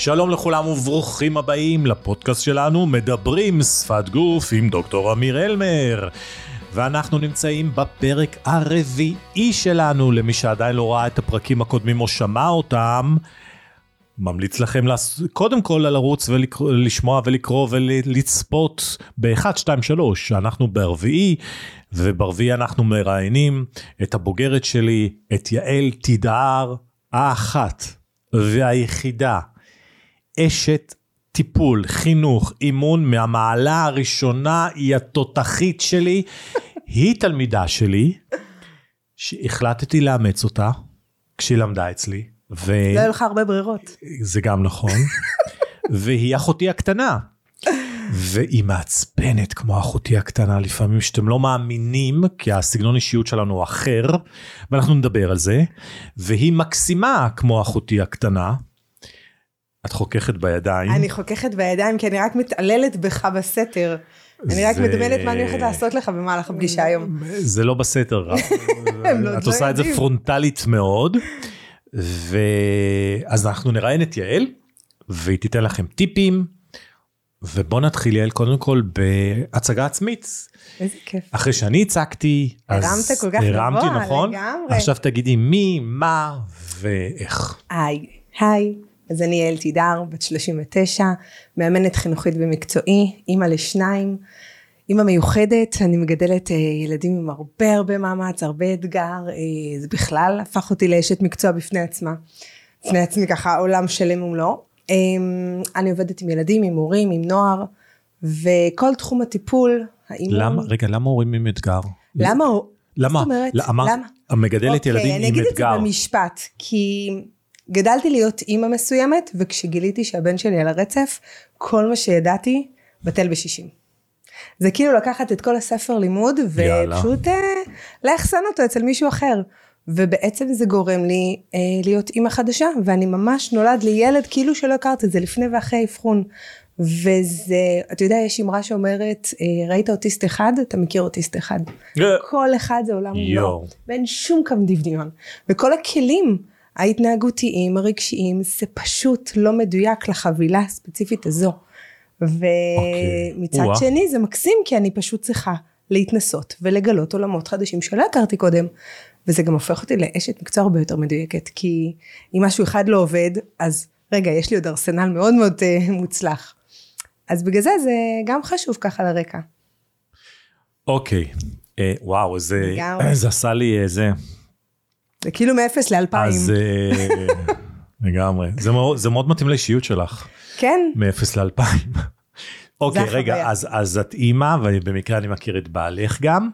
שלום לכולם וברוכים הבאים לפודקאסט שלנו, מדברים שפת גוף עם דוקטור אמיר אלמר. ואנחנו נמצאים בפרק הרביעי שלנו, למי שעדיין לא ראה את הפרקים הקודמים או שמע אותם. ממליץ לכם לס... קודם כל לרוץ ולשמוע ולקרוא ולצפות ב-1, 2, 3, אנחנו ברביעי, וברביעי אנחנו מראיינים את הבוגרת שלי, את יעל תדהר, האחת והיחידה, אשת טיפול, חינוך, אימון מהמעלה הראשונה, היא התותחית שלי, היא תלמידה שלי, שהחלטתי לאמץ אותה כשהיא למדה אצלי. ו... לא היו לך הרבה ברירות. זה גם נכון. והיא אחותי הקטנה. והיא מעצבנת כמו אחותי הקטנה לפעמים שאתם לא מאמינים כי הסגנון אישיות שלנו הוא אחר ואנחנו נדבר על זה והיא מקסימה כמו אחותי הקטנה. את חוככת בידיים. אני חוככת בידיים כי אני רק מתעללת בך בסתר. אני רק מדמיינת מה אני הולכת לעשות לך במהלך הפגישה היום. זה לא בסתר, לא את עושה את זה פרונטלית מאוד. ואז אנחנו נראיין את יעל, והיא תיתן לכם טיפים, ובוא נתחיל יעל קודם כל בהצגה עצמית. איזה כיף. אחרי שאני הצגתי, אז הרמת כל כך הרמתי גבוה, נכון? לגמרי. עכשיו תגידי מי, מה ואיך. היי, היי. אז אני יעל תידר, בת 39, מאמנת חינוכית במקצועי, אימא לשניים. אימא מיוחדת, אני מגדלת אה, ילדים עם הרבה הרבה מאמץ, הרבה אתגר, אה, זה בכלל הפך אותי לאשת מקצוע בפני עצמה. בפני עצמי ככה עולם שלם ומלואו. אה, אני עובדת עם ילדים, עם הורים, עם נוער, וכל תחום הטיפול, האימון. למה, רגע, למה הורים עם אתגר? למה? למה? זאת אומרת, אמרת, למה? המגדלת אוקיי, ילדים אני עם אגיד את אתגר. זה במשפט, כי גדלתי להיות אימא מסוימת, וכשגיליתי שהבן שלי על הרצף, כל מה שידעתי בטל בשישים. זה כאילו לקחת את כל הספר לימוד. ופשוט אה, לאחסן אותו אצל מישהו אחר. ובעצם זה גורם לי אה, להיות אימא חדשה, ואני ממש נולד לי ילד כאילו שלא הכרתי את זה לפני ואחרי אבחון. וזה, אתה יודע, יש אמרה שאומרת, אה, ראית אוטיסט אחד, אתה מכיר אוטיסט אחד. כל אחד זה עולם ומלואו, יואו. ואין שום קו דמיון. וכל הכלים ההתנהגותיים, הרגשיים, זה פשוט לא מדויק לחבילה הספציפית הזו. ומצד או-אה. שני זה מקסים, כי אני פשוט צריכה להתנסות ולגלות עולמות חדשים שלא הכרתי קודם. וזה גם הופך אותי לאשת מקצוע הרבה יותר מדויקת, כי אם משהו אחד לא עובד, אז רגע, יש לי עוד ארסנל מאוד מאוד אה, מוצלח. אז בגלל זה זה גם חשוב ככה לרקע. אוקיי, אה, וואו, זה. זה עשה לי אה, זה. זה כאילו מאפס לאלפיים. אז אה, לגמרי, זה מאוד, זה מאוד מתאים לאישיות שלך, כן, מ-0 ל-2000. אוקיי. רגע, אז, אז את אימא, ובמקרה אני מכיר את בעלך גם,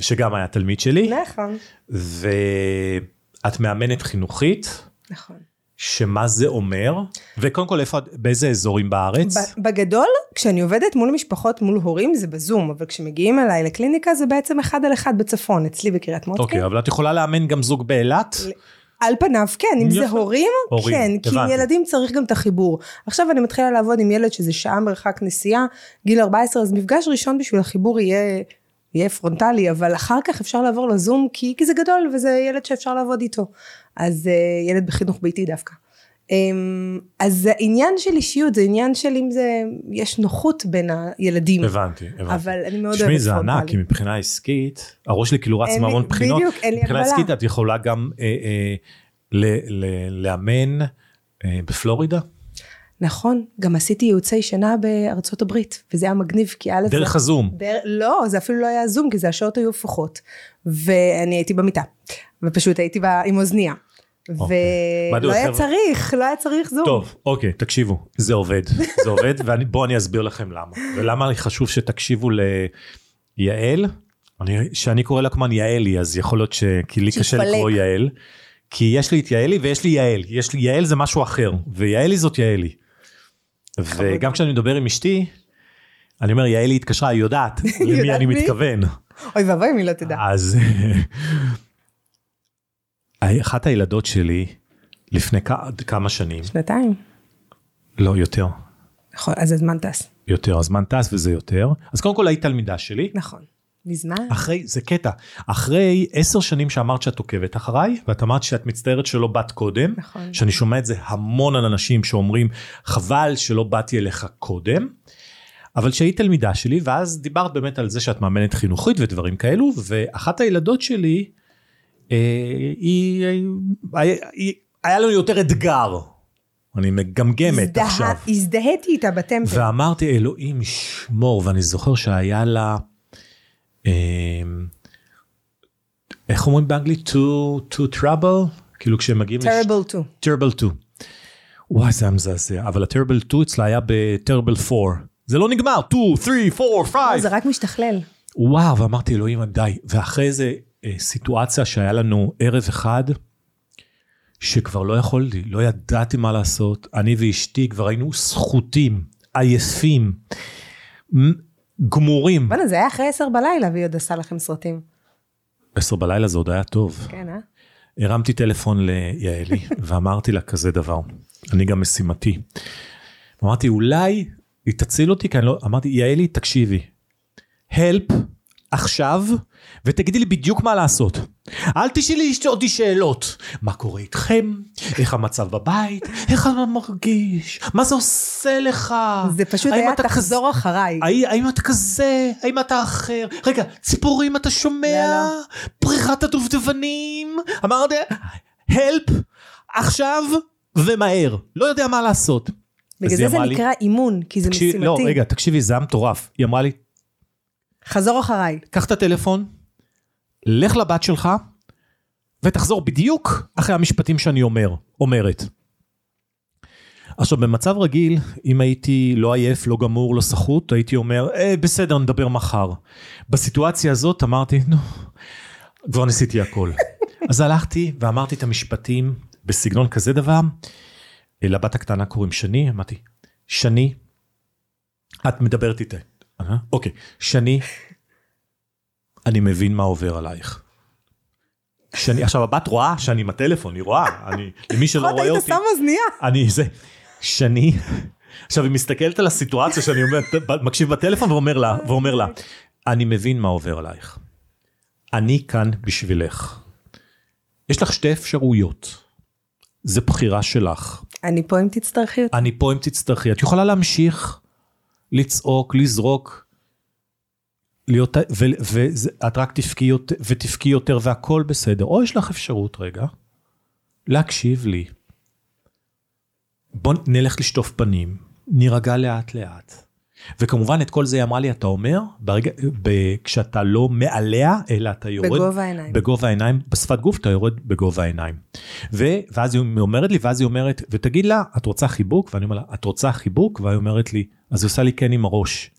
שגם היה תלמיד שלי, נכון. ואת מאמנת חינוכית, נכון. שמה זה אומר, וקודם כל איפה, באיזה אזורים בארץ? בגדול, כשאני עובדת מול משפחות, מול הורים, זה בזום, אבל כשמגיעים אליי לקליניקה, זה בעצם אחד על אחד בצפון, אצלי בקריית מוצקין. אוקיי, אבל את יכולה לאמן גם זוג באילת? על פניו, כן, אם זה יפה. הורים, הורים, כן, כי עם הבנתי. ילדים צריך גם את החיבור. עכשיו אני מתחילה לעבוד עם ילד שזה שעה מרחק נסיעה, גיל 14, אז מפגש ראשון בשביל החיבור יהיה, יהיה פרונטלי, אבל אחר כך אפשר לעבור לזום, כי, כי זה גדול וזה ילד שאפשר לעבוד איתו. אז אה, ילד בחינוך ביתי דווקא. אמ, אז זה עניין של אישיות, זה עניין של אם זה, יש נוחות בין הילדים. הבנתי, הבנתי. אבל אני מאוד תשמעי, אוהבת זה ענק, פרונטלי. כי מבחינה עסקית, הראש שלי כאילו רץ מהמון בחינות. בדיוק, אין לי מבחינה הגבלה. עסקית את יכולה גם אה, אה, לאמן אה, בפלורידה? נכון, גם עשיתי ייעוצי שנה בארצות הברית, וזה היה מגניב, כי א', דרך זה- הזום. דר... לא, זה אפילו לא היה זום, כי זה השעות היו הפוכות. ואני הייתי במיטה, ופשוט הייתי בה עם אוזנייה. אוקיי. ולא היה חבר'ה? צריך, לא היה צריך זום. טוב, אוקיי, תקשיבו, זה עובד, זה עובד, ובואו אני אסביר לכם למה. ולמה חשוב שתקשיבו ליעל, אני, שאני קורא לה כמובן יעלי, אז יכול להיות ש... כי לי קשה. לקרוא יעל, כי יש לי את יעלי ויש לי יעל, יש לי יעל זה משהו אחר, ויעלי זאת יעלי. וגם כשאני מדבר עם אשתי, אני אומר יעלי התקשרה, היא יודעת למי אני? מתכוון. אוי ואבוי אם היא לא תדע. אז אחת הילדות שלי, לפני כמה שנים, שנתיים. לא יותר, נכון, אז הזמן טס. יותר, הזמן טס וזה יותר. אז קודם כל היית תלמידה שלי, נכון. מזמן. אחרי, זה קטע, אחרי עשר שנים שאמרת שאת עוקבת אחריי, ואת אמרת שאת מצטערת שלא באת קודם, נכון. שאני שומע את זה המון על אנשים שאומרים, חבל שלא באתי אליך קודם, אבל שהיית תלמידה שלי, ואז דיברת באמת על זה שאת מאמנת חינוכית ודברים כאלו, ואחת הילדות שלי, אה, היא, היא, היא, היה לנו יותר אתגר. אני מגמגמת עכשיו. הזדהיתי איתה בטמפל. ואמרתי, אלוהים ישמור, ואני זוכר שהיה לה, אה, איך אומרים באנגלית? to, to trouble? כאילו כשהם מגיעים... לש- terrible too. terrible 2. וואי, זה היה מזעזע, אבל ה-terrible 2 אצלה היה ב-terrible 4. זה לא נגמר, 2, 3, 4, 5. לא, זה רק משתכלל. וואו, ואמרתי, אלוהים, די. ואחרי איזה אה, סיטואציה שהיה לנו ערב אחד, שכבר לא יכולתי, לא ידעתי מה לעשות. אני ואשתי כבר היינו סחוטים, עייפים, גמורים. בוא'נה, זה היה אחרי עשר בלילה והיא עוד עשה לכם סרטים. עשר בלילה זה עוד היה טוב. כן, אה? הרמתי טלפון ליעלי ואמרתי לה כזה דבר, אני גם משימתי. אמרתי אולי היא תציל אותי, כי אני לא, אמרתי יעלי תקשיבי, help עכשיו ותגידי לי בדיוק מה לעשות. אל תשאלי אותי שאלות, מה קורה איתכם, איך המצב בבית, איך אתה מרגיש, מה זה עושה לך. זה פשוט היה תחזור אחריי. האם, האם אתה כזה? האם אתה אחר? רגע, ציפורים אתה שומע? לא, פריחת הדובדבנים? אמרתי, help, עכשיו ומהר. לא יודע מה לעשות. בגלל זה זה לי- נקרא אימון, כי זה תקשיב, משימתי. לא, רגע, תקשיבי, זה היה מטורף. היא אמרה לי, חזור אחריי. קח את הטלפון, לך לבת שלך, ותחזור בדיוק אחרי המשפטים שאני אומר, אומרת. עכשיו, במצב רגיל, אם הייתי לא עייף, לא גמור, לא סחוט, הייתי אומר, אה, בסדר, נדבר מחר. בסיטואציה הזאת אמרתי, נו, כבר ניסיתי הכל. אז הלכתי ואמרתי את המשפטים בסגנון כזה דבר, לבת הקטנה קוראים שני, אמרתי, שני, את מדברת איתה. אה, אוקיי, שני, אני מבין מה עובר עלייך. שאני, עכשיו הבת רואה שאני עם הטלפון, היא רואה, אני, למי שלא רואה היית אותי, שם אוזנייה. אני זה, שני, עכשיו היא מסתכלת על הסיטואציה שאני אומר, מקשיב בטלפון ואומר לה, ואומר לה, אני מבין מה עובר עלייך. אני כאן בשבילך. יש לך שתי אפשרויות. זה בחירה שלך. אני פה אם תצטרכי אותי. אני פה אם תצטרכי. את יכולה להמשיך לצעוק, לזרוק, להיות, ו, ואת רק תבכי יותר, ותבכי יותר והכל בסדר. או יש לך אפשרות רגע להקשיב לי. בוא נלך לשטוף פנים, נירגע לאט לאט. וכמובן את כל זה היא אמרה לי, אתה אומר, ברגע, ב, כשאתה לא מעליה, אלא אתה יורד... בגובה העיניים. בגובה העיניים, בשפת גוף אתה יורד בגובה העיניים. ו, ואז היא אומרת לי, ואז היא אומרת, ותגיד לה, את רוצה חיבוק? ואני אומר לה, את רוצה חיבוק? והיא אומרת לי, אז היא עושה לי כן עם הראש.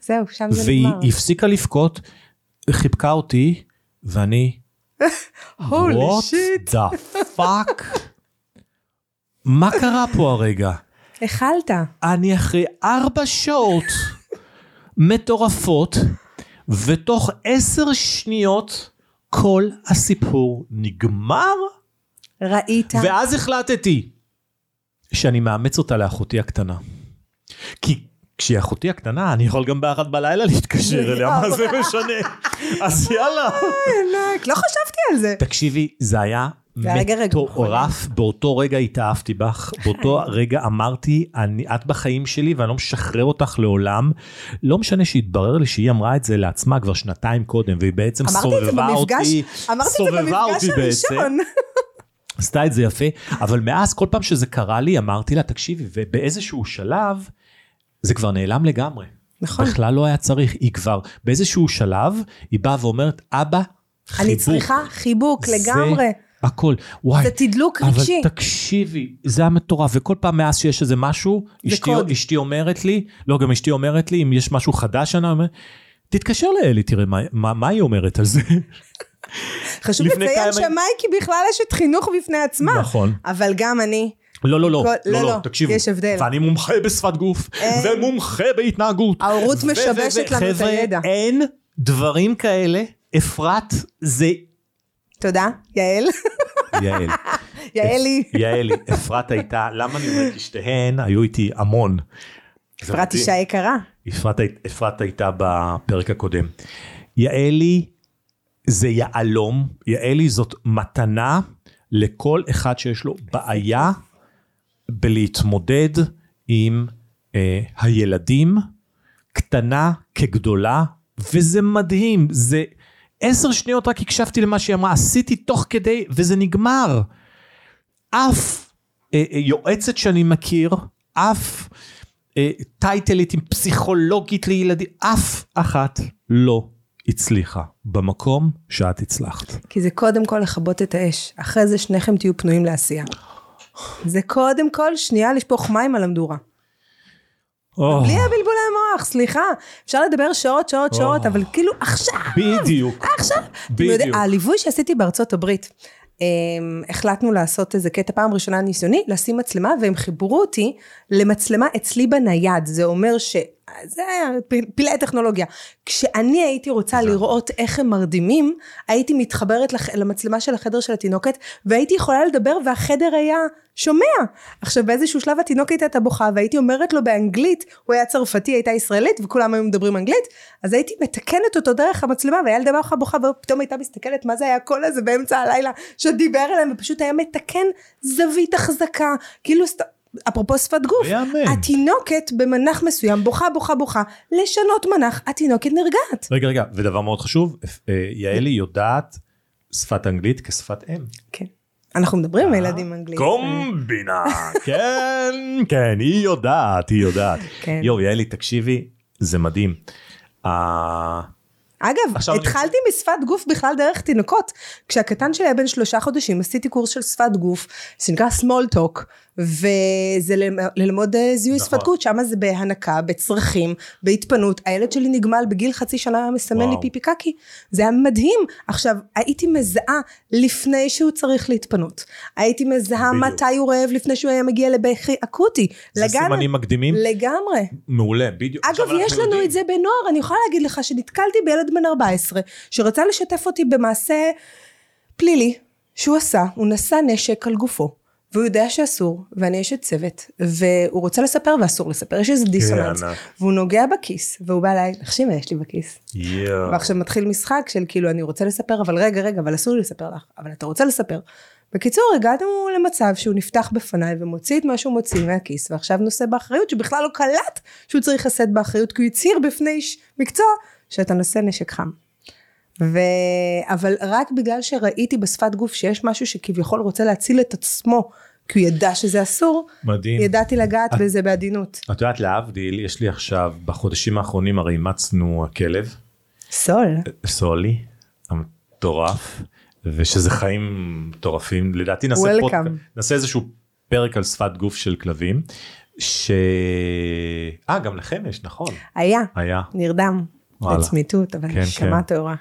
זהו, שם זה והיא נגמר. הפסיקה לבכות, חיבקה אותי, ואני, הולי what שיט. the fuck? מה קרה פה הרגע? אכלת. אני אחרי ארבע שעות מטורפות, ותוך עשר שניות כל הסיפור נגמר, ראית. ואז החלטתי שאני מאמץ אותה לאחותי הקטנה. כי כשהיא אחותי הקטנה, אני יכול גם באחת בלילה להתקשר אליה, מה זה משנה? אז יאללה. לא חשבתי על זה. תקשיבי, זה היה מטורף, באותו רגע התאהבתי בך, באותו רגע אמרתי, אני, את בחיים שלי ואני לא משחרר אותך לעולם. לא משנה שהתברר לי שהיא אמרה את זה לעצמה כבר שנתיים קודם, והיא בעצם סובבה אותי, סובבה אותי בעצם. עשתה את זה יפה, אבל מאז כל פעם שזה קרה לי אמרתי לה, תקשיבי, ובאיזשהו שלב זה כבר נעלם לגמרי. נכון. בכלל לא היה צריך, היא כבר באיזשהו שלב, היא באה ואומרת, אבא, חיבוק. אני צריכה חיבוק זה לגמרי. הכל. וואי. זה תדלוק רגשי. אבל תקשיבי, זה היה מטורף, וכל פעם מאז שיש איזה משהו, אשתי. אשתי אומרת לי, לא, גם אשתי אומרת לי, אם יש משהו חדש, אני אומר, תתקשר לאלי, תראה מה, מה, מה היא אומרת על זה. חשוב לציין כמה- שמייקי בכלל אשת חינוך בפני עצמה. נכון. אבל גם אני. לא, לא, לא, כל- לא, לא, לא, לא, תקשיבו. יש הבדל. ואני מומחה בשפת גוף, אין. ומומחה בהתנהגות. ההורות משבשת לנו את חבר'ה, הידע. אין דברים כאלה, אפרת זה תודה, יעל. יעל. יעלי. יעלי, אפרת הייתה, למה אני אומר כי שתיהן היו איתי המון. אפרת. אישה יקרה. אפרת, אפרת הייתה בפרק הקודם. יעלי זה יהלום, יעלי זאת מתנה לכל אחד שיש לו בעיה בלהתמודד עם אה, הילדים, קטנה כגדולה, וזה מדהים, זה עשר שניות רק הקשבתי למה שהיא אמרה, עשיתי תוך כדי, וזה נגמר. אף אה, אה, יועצת שאני מכיר, אף אה, טייטלית עם פסיכולוגית לילדים, אף אחת לא הצליחה במקום שאת הצלחת. כי זה קודם כל לכבות את האש, אחרי זה שניכם תהיו פנויים לעשייה. זה קודם כל שנייה לשפוך מים על המדורה. או, בלי הבלבולי המוח, סליחה. אפשר לדבר שעות, שעות, שעות, אבל כאילו עכשיו, בדיוק. עכשיו. בדיוק. יודע, הליווי שעשיתי בארצות הברית, um, החלטנו לעשות איזה קטע פעם ראשונה ניסיוני, לשים מצלמה, והם חיברו אותי למצלמה אצלי בנייד. זה אומר ש... זה פלאי טכנולוגיה. כשאני הייתי רוצה לראות איך הם מרדימים, הייתי מתחברת לח... למצלמה של החדר של התינוקת, והייתי יכולה לדבר והחדר היה שומע. עכשיו באיזשהו שלב התינוקת הייתה בוכה, והייתי אומרת לו באנגלית, הוא היה צרפתי, הייתה ישראלית, וכולם היו מדברים אנגלית, אז הייתי מתקנת אותו דרך המצלמה, והילד אמר לך בוכה, ופתאום הייתה מסתכלת מה זה היה הקול הזה באמצע הלילה, שדיבר אליהם, ופשוט היה מתקן זווית החזקה, כאילו סת... אפרופו שפת גוף, לא יאמן. התינוקת במנח מסוים בוכה בוכה בוכה, לשנות מנח, התינוקת נרגעת. רגע, רגע, ודבר מאוד חשוב, אה, יעלי יודעת שפת אנגלית כשפת אם. כן. אנחנו מדברים עם ילדים אנגלית. קומבינה, כן, כן, היא יודעת, היא יודעת. כן. יואו, יעלי, תקשיבי, זה מדהים. אה, אגב, עכשיו אני- התחלתי משפת גוף בכלל דרך תינוקות. כשהקטן שלי היה בן שלושה חודשים, עשיתי קורס של שפת גוף, שנקרא small talk, וזה למ- ללמוד אה, זיהוי נכון. שפת גוף, שם זה בהנקה, בצרכים, בהתפנות. הילד שלי נגמל בגיל חצי שנה, מסמן לי וואו. פיפי קקי. זה היה מדהים. עכשיו, הייתי מזהה לפני שהוא צריך להתפנות. הייתי מזהה בדיוק. מתי הוא רעב לפני שהוא היה מגיע לבכי אקוטי. זה לגן- סימנים מקדימים? לגמרי. מעולה, בדיוק. אגב, יש לנו יודעים. את זה בנוער, אני יכולה להגיד לך שנתקלתי בילד בן 14, שרצה לשתף אותי במעשה פלילי שהוא עשה, הוא נשא נשק על גופו, והוא יודע שאסור, ואני אשת צוות, והוא רוצה לספר ואסור לספר, יש איזה דיסוננס, ענק. והוא נוגע בכיס, והוא בא אליי, נחשי מה יש לי בכיס. יואו. ועכשיו מתחיל משחק של כאילו אני רוצה לספר, אבל רגע, רגע, אבל אסור לי לספר לך, אבל אתה רוצה לספר. בקיצור, הגענו למצב שהוא נפתח בפניי ומוציא את מה שהוא מוציא מהכיס, ועכשיו נושא באחריות שבכלל לא קלט שהוא צריך לשאת באחריות, כי הוא הצהיר בפני איש מקצוע שאתה נושא נשק חם. ו... אבל רק בגלל שראיתי בשפת גוף שיש משהו שכביכול רוצה להציל את עצמו, כי הוא ידע שזה אסור, מדהים. ידעתי לגעת בזה בעדינות. את יודעת, להבדיל, יש לי עכשיו, בחודשים האחרונים הרי אימצנו כלב, סול. סולי, המטורף, ושזה חיים מטורפים, לדעתי נעשה. פודקאסט, נעשה איזשהו פרק על שפת גוף של כלבים, ש... אה, גם לכם יש, נכון, היה, היה. נרדם. לצמיתות, אבל כן, נשמה כן. טהורה.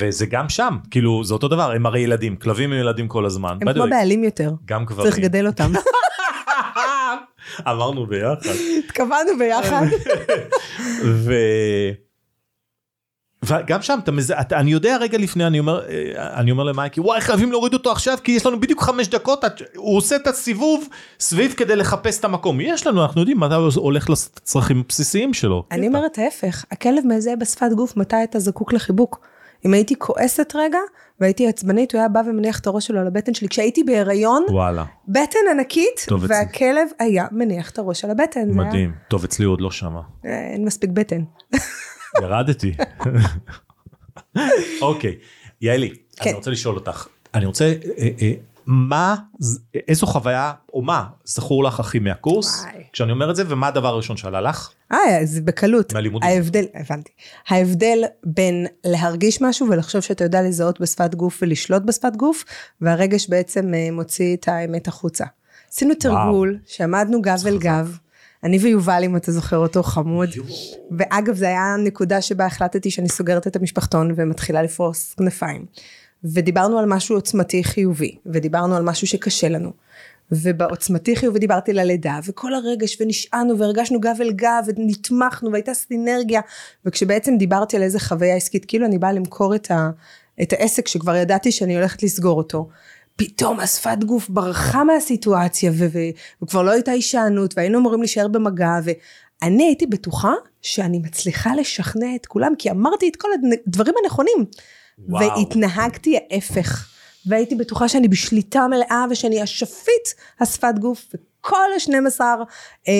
וזה גם שם, כאילו זה אותו דבר, הם הרי ילדים, כלבים הם ילדים כל הזמן. הם כמו בעלים יותר. גם גברים. צריך לגדל אותם. אמרנו ביחד. התכוונו ביחד. ו... וגם שם אתה מזהה, אתה- אני יודע רגע לפני אני אומר אה, אני אומר למייקי וואי חייבים להוריד אותו עכשיו כי יש לנו בדיוק חמש דקות הוא עושה את הסיבוב סביב כדי לחפש את המקום יש לנו אנחנו יודעים מתי הוא הולך לצרכים הבסיסיים שלו. אני אומרת ההפך, הכלב מזהה בשפת גוף מתי אתה זקוק לחיבוק. אם הייתי כועסת רגע והייתי עצבנית, הוא היה בא ומניח את הראש שלו על הבטן שלי. כשהייתי בהיריון, וואלה בטן ענקית. והכלב היה מניח את הראש על הבטן. זה היה- מדהים טוב אצלי הוא עוד לא שמה אה, אין מספיק בטן. ירדתי. אוקיי יעלי כן. אני רוצה לשאול אותך אני רוצה אה, אה, מה איזו חוויה או מה זכור לך הכי מהקורס וואי. כשאני אומר את זה ומה הדבר הראשון שעלה לך. אה, זה בקלות. מהלימודים. ההבדל, הבנתי. ההבדל בין להרגיש משהו ולחשוב שאתה יודע לזהות בשפת גוף ולשלוט בשפת גוף, והרגש בעצם אה, מוציא את האמת החוצה. עשינו תרגול, שעמדנו גב אל גב. אני ויובל, אם אתה זוכר אותו, חמוד. ואגב, זו הייתה הנקודה שבה החלטתי שאני סוגרת את המשפחתון ומתחילה לפרוס כנפיים. ודיברנו על משהו עוצמתי חיובי, ודיברנו על משהו שקשה לנו. ובעוצמתי חיובי דיברתי על הלידה, וכל הרגש, ונשענו, והרגשנו גב אל גב, ונתמכנו, והייתה סינרגיה. וכשבעצם דיברתי על איזה חוויה עסקית, כאילו אני באה למכור את, ה, את העסק שכבר ידעתי שאני הולכת לסגור אותו. פתאום השפת גוף ברחה מהסיטואציה, ו- ו- וכבר לא הייתה הישענות, והיינו אמורים להישאר במגע, אני הייתי בטוחה שאני מצליחה לשכנע את כולם, כי אמרתי את כל הדברים הנכונים. וואו. והתנהגתי ההפך. והייתי בטוחה שאני בשליטה מלאה ושאני השפיט השפת גוף, וכל ה-12, אה, אה,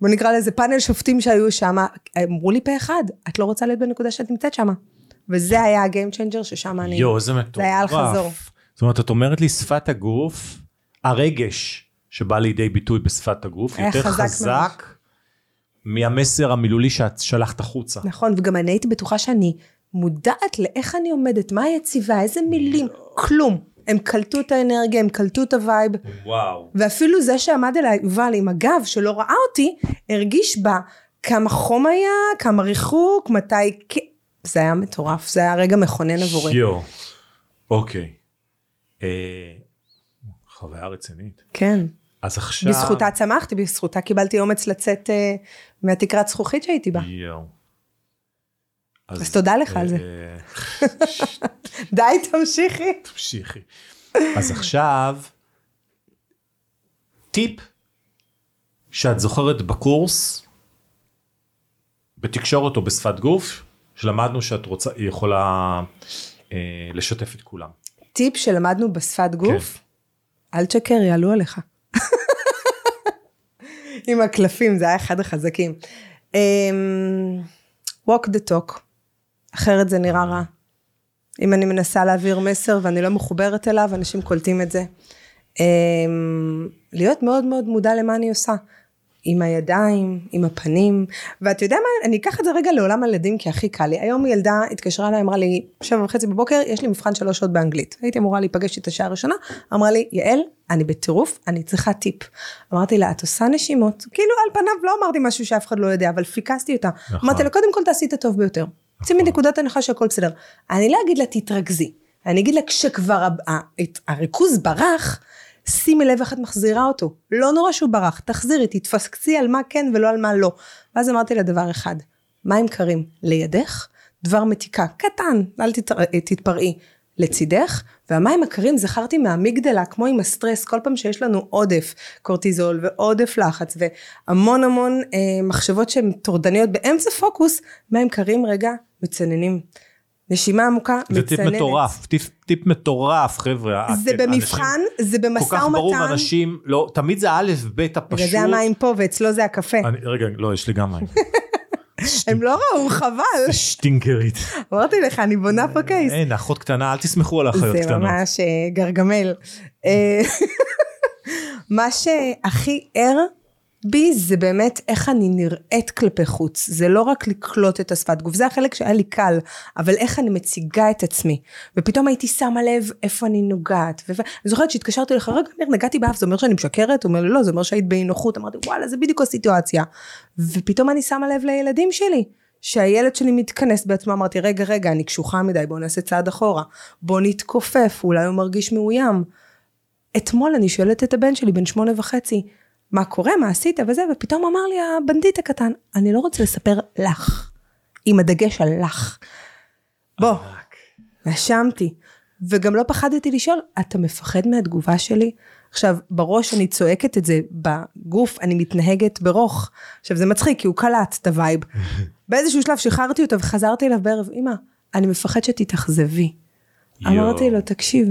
בוא נקרא לזה פאנל שופטים שהיו שם, אמרו לי פה אחד, את לא רוצה להיות בנקודה שאת נמצאת שם. וזה היה ה game changer ששם אני... יואו, איזה מטורף. זה היה על חזור. זאת אומרת, את אומרת לי שפת הגוף, הרגש שבא לידי ביטוי בשפת הגוף, יותר חזק חזק מהמסר המילולי שאת שלחת החוצה. נכון, וגם אני הייתי בטוחה שאני מודעת לאיך אני עומדת, מה היציבה, איזה מילים, כלום. הם קלטו את האנרגיה, הם קלטו את ה vibe, וואו. ואפילו זה שעמד אליי, יובל, עם הגב, שלא ראה אותי, הרגיש בה כמה חום היה, כמה ריחוק, מתי... זה היה מטורף, זה היה רגע מכונן עבורי. יואו. אוקיי. אה, חוויה רצינית. כן. אז עכשיו... בזכותה צמחתי, בזכותה קיבלתי אומץ לצאת אה, מהתקרת זכוכית שהייתי בה. יואו. אז תודה לך על זה. אה, די, תמשיכי. תמשיכי. אז עכשיו, טיפ שאת זוכרת בקורס, בתקשורת או בשפת גוף, שלמדנו שאת רוצה, יכולה אה, לשתף את כולם. טיפ שלמדנו בשפת גוף, כן. אל תשקר, יעלו עליך. עם הקלפים, זה היה אחד החזקים. Um, walk the talk, אחרת זה נראה רע. אם אני מנסה להעביר מסר ואני לא מחוברת אליו, אנשים קולטים את זה. Um, להיות מאוד מאוד מודע למה אני עושה. עם הידיים, עם הפנים, ואתה יודע מה, אני אקח את זה רגע לעולם הילדים כי הכי קל לי. היום ילדה התקשרה אליי, אמרה לי, שבע וחצי בבוקר, יש לי מבחן שלוש שעות באנגלית. הייתי אמורה להיפגש איתה שעה ראשונה, אמרה לי, יעל, אני בטירוף, אני צריכה טיפ. אמרתי לה, את עושה נשימות? כאילו על פניו לא אמרתי משהו שאף אחד לא יודע, אבל פיקסתי אותה. נכון. אמרתי לה, קודם כל תעשי את הטוב ביותר. צאי מנקודת הנחה שהכל בסדר. אני לא אגיד לה, תתרכזי. אני אגיד לה, כשכבר הריכוז ברח, שימי לב איך את מחזירה אותו. לא נורא שהוא ברח, תחזירי, תתפסקצי על מה כן ולא על מה לא. ואז אמרתי לה דבר אחד, מים קרים לידך, דבר מתיקה קטן, אל תתר... תתפרעי, לצידך, והמים הקרים זכרתי מהאמיגדלה, כמו עם הסטרס, כל פעם שיש לנו עודף קורטיזול ועודף לחץ והמון המון אה, מחשבות שהן טורדניות באמצע פוקוס, מים קרים רגע מצננים. נשימה עמוקה, זה מצננת. טיפ מטורף, טיפ, טיפ מטורף, חבר'ה. זה את- במבחן, זה אנשים- במשא כל כך ברור, ומתן. אנשים, לא, תמיד זה א', ב', הפשוט. בגלל זה המים פה ואצלו זה הקפה. אני, רגע, לא, יש לי גם מים. הם לא ראו, חבל. שטינקרית. אמרתי לך, אני בונה פה קייס. אין, אחות קטנה, אל תסמכו על אחיות זה קטנות. ממש אה, גרגמל. אה, מה שהכי ער בי זה באמת איך אני נראית כלפי חוץ. זה לא רק לקלוט את השפת גוף, זה החלק שהיה לי קל, אבל איך אני מציגה את עצמי. ופתאום הייתי שמה לב איפה אני נוגעת. ו- אני זוכרת שהתקשרתי לך, רגע, נגעתי באף, זה אומר שאני משקרת? הוא אומר לי, לא, זה אומר שהיית באי נוחות. אמרתי, וואלה, זה בדיוק הסיטואציה. ופתאום אני שמה לב לילדים שלי. שהילד שלי מתכנס בעצמו, אמרתי, רגע, רגע, אני קשוחה מדי, בוא נעשה צעד אחורה. בוא נתכופף, אולי הוא מרגיש מאוים. אתמול אני שואלת את הבן שלי, בן שמונה וחצי, מה קורה, מה עשית וזה, ופתאום אמר לי הבנדיט הקטן, אני לא רוצה לספר לך, עם הדגש על לך. בוא, נשמתי, וגם לא פחדתי לשאול, אתה מפחד מהתגובה שלי? עכשיו, בראש אני צועקת את זה, בגוף אני מתנהגת ברוך. עכשיו, זה מצחיק, כי הוא קלט את ה vibe. באיזשהו שלב שחררתי אותו וחזרתי אליו בערב, אמא, אני מפחד שתתאכזבי. אמרתי לו, תקשיב,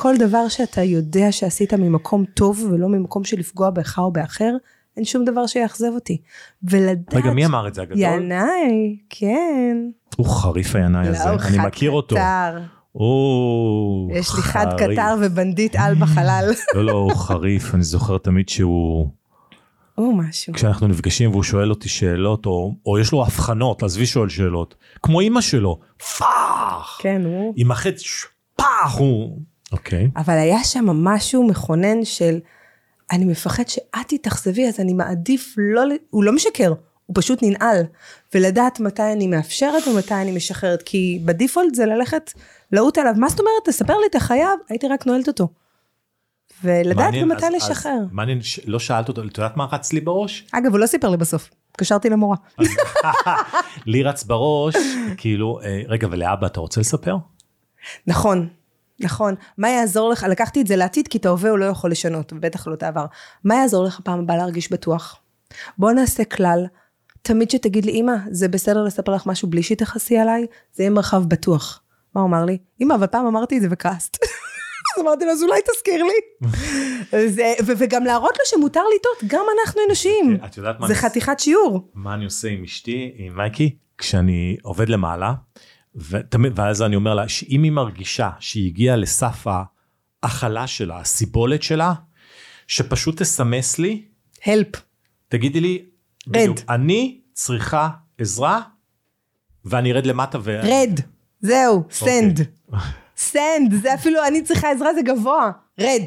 כל דבר שאתה יודע שעשית ממקום טוב ולא ממקום של לפגוע בך או באחר, אין שום דבר שיאכזב אותי. ולדעת... רגע, מי אמר את זה הגדול? ינאי, כן. הוא חריף הינאי הזה, לא, הוא אני חד מכיר אותו. קטר. הוא יש לי חד. קטר ובנדיט על בחלל. לא, לא, הוא חריף, אני זוכר תמיד שהוא... או משהו. כשאנחנו נפגשים והוא שואל אותי שאלות, או, או יש לו הבחנות, עזבי שואל שאלות, כמו אימא שלו, פאח! כן, הוא... עם החטא, פאח! הוא... אוקיי. אבל היה שם משהו מכונן של, אני מפחד שאת תתאכזבי, אז אני מעדיף לא, הוא לא משקר, הוא פשוט ננעל. ולדעת מתי אני מאפשרת ומתי אני משחררת, כי בדיפולט זה ללכת לעוט עליו, מה זאת אומרת, תספר לי, אתה חייב, הייתי רק נועלת אותו. ולדעת מעניין, מתי אז- לשחרר. אז מעניין, ש- לא שאלת אותו, את יודעת מה רץ לי בראש? אגב, הוא לא סיפר לי בסוף, התקשרתי למורה. לי רץ בראש, כאילו, אה, רגע, ולאבא אתה רוצה לספר? נכון, נכון. מה יעזור לך, לקחתי את זה לעתיד, כי את ההווה הוא לא יכול לשנות, ובטח לא את העבר. מה יעזור לך פעם הבאה להרגיש בטוח? בוא נעשה כלל. תמיד שתגיד לי, אמא, זה בסדר לספר לך משהו בלי שתכעסי עליי? זה יהיה מרחב בטוח. מה הוא אמר לי? אמא, אבל פעם אמרתי את זה וכעסת. אז אמרתי לו, אז אולי תזכיר לי. זה, ו- וגם להראות לו שמותר לטעות, גם אנחנו אנושיים. את יודעת מה זה חתיכת שיעור. מה אני עושה עם אשתי, עם מייקי, כשאני עובד למעלה, ואז אני אומר לה, שאם היא מרגישה שהיא הגיעה לסף ההכלה שלה, הסיבולת שלה, שפשוט תסמס לי, help. תגידי לי, בדיוק, אני צריכה עזרה, ואני ארד למטה ו... רד. זהו, אוקיי. send. send, זה אפילו, אני צריכה עזרה, זה גבוה. רד.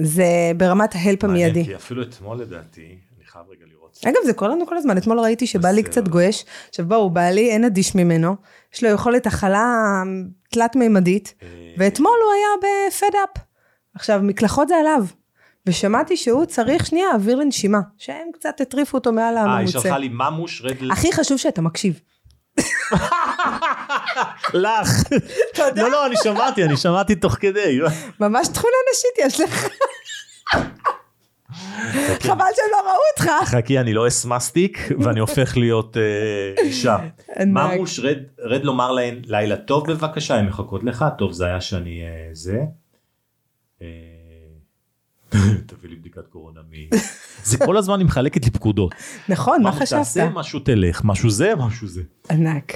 זה ברמת ההלפ מעניין, המיידי. כי אפילו אתמול לדעתי, אני חייב רגע. אגב, זה קורה לנו כל הזמן. אתמול ראיתי שבעלי. קצת גועש. עכשיו בואו, בעלי אין אדיש ממנו. יש לו יכולת הכלה תלת-מימדית, אה, ואתמול הוא היה בפד-אפ. עכשיו, מקלחות זה עליו. ושמעתי שהוא צריך שנייה אוויר לנשימה, שהם קצת הטריפו אותו מעל אה, היא הממוצע. שלחה לי ממוש רד. הכי חשוב שאתה מקשיב. לך. תודה. לא, לא, אני שמעתי, אני שמעתי תוך כדי. ממש תכונה נשית יש לך. חבל שהם לא ראו אותך. חכי, אני לא אס מסטיק, ואני הופך להיות אה, אישה. ממוש, רד, לומר להן לילה טוב בבקשה, הן מחכות לך, טוב זה היה שאני אה, זה. אה, תביא לי בדיקת קורונה מ... זה כל הזמן היא מחלקת לי פקודות. נכון, מה חשבת? תעשה משהו תלך, משהו זה, משהו זה. ענק.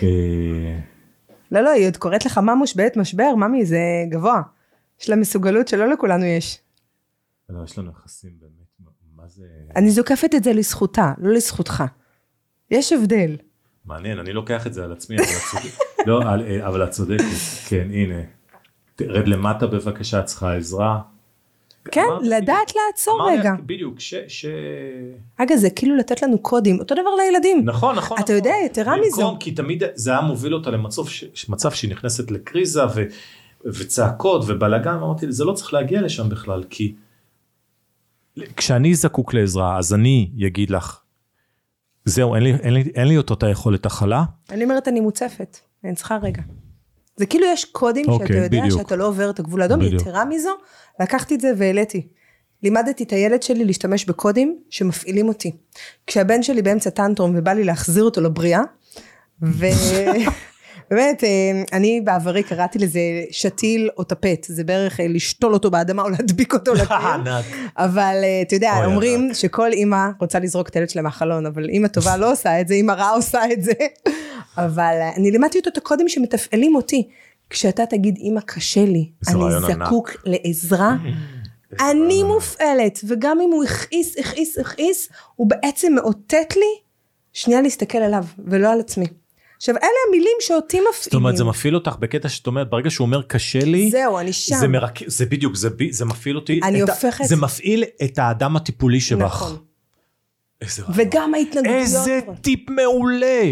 לא, לא, היא עוד קוראת לך ממוש בעת משבר, ממי, זה גבוה. יש לה מסוגלות שלא לכולנו יש. לא, יש לנו יחסים באמת, מה זה... אני זוקפת את זה לזכותה, לא לזכותך. יש הבדל. מעניין, אני לוקח את זה על עצמי, אבל את צודקת. לא, על- אה, אבל את צודקת, כן, הנה. רד למטה בבקשה, את צריכה עזרה. כן, אמרתי, לדעת לעצור אמרתי, רגע. בדיוק, ש... ש... אגב, זה כאילו לתת לנו קודים, אותו דבר לילדים. נכון, נכון. אתה נכון. יודע, יתרה במקום, מזו. כי תמיד זה היה מוביל אותה למצב ש... מצב שהיא נכנסת לקריזה ו... וצעקות ובלאגן, אמרתי, זה לא צריך להגיע לשם בכלל, כי כשאני זקוק לעזרה, אז אני אגיד לך, זהו, אין לי, אין לי, אין לי אותו את היכולת הכלה, אני אומרת, אני מוצפת, אני צריכה רגע. זה כאילו יש קודים שאתה אוקיי, יודע בדיוק. שאתה לא עובר את הגבול האדום. יתרה מזו, לקחתי את זה והעליתי. לימדתי את הילד שלי להשתמש בקודים שמפעילים אותי. כשהבן שלי באמצע טנטרום ובא לי להחזיר אותו לבריאה, ובאמת, אה, אני בעברי קראתי לזה שתיל או טפט, זה בערך אה, לשתול אותו באדמה או להדביק אותו לקיר. ענק. אבל אה, אתה יודע, אומרים שכל אימא רוצה לזרוק את הילד שלה מהחלון, אבל אימא טובה לא עושה את זה, אימא רעה עושה את זה. אבל אני לימדתי אותו את הקודים שמתפעלים אותי. כשאתה תגיד, אימא, קשה לי, אני רעיון ענק. זקוק לעזרה, אני מופעלת, וגם אם הוא הכעיס, הכעיס, הכעיס, הוא בעצם מאותת לי שנייה להסתכל עליו, ולא על עצמי. עכשיו, אלה המילים שאותי מפעילים. זאת אומרת, זה מפעיל אותך בקטע שאת אומרת, ברגע שהוא אומר קשה לי, זהו, אני שם. זה מרק... זה בדיוק, זה, ב... זה מפעיל אותי. אני את ה- הופכת- זה מפעיל את האדם הטיפולי שבך. נכון. איזה. וגם ההתנגדויות. איזה טיפ מעולה.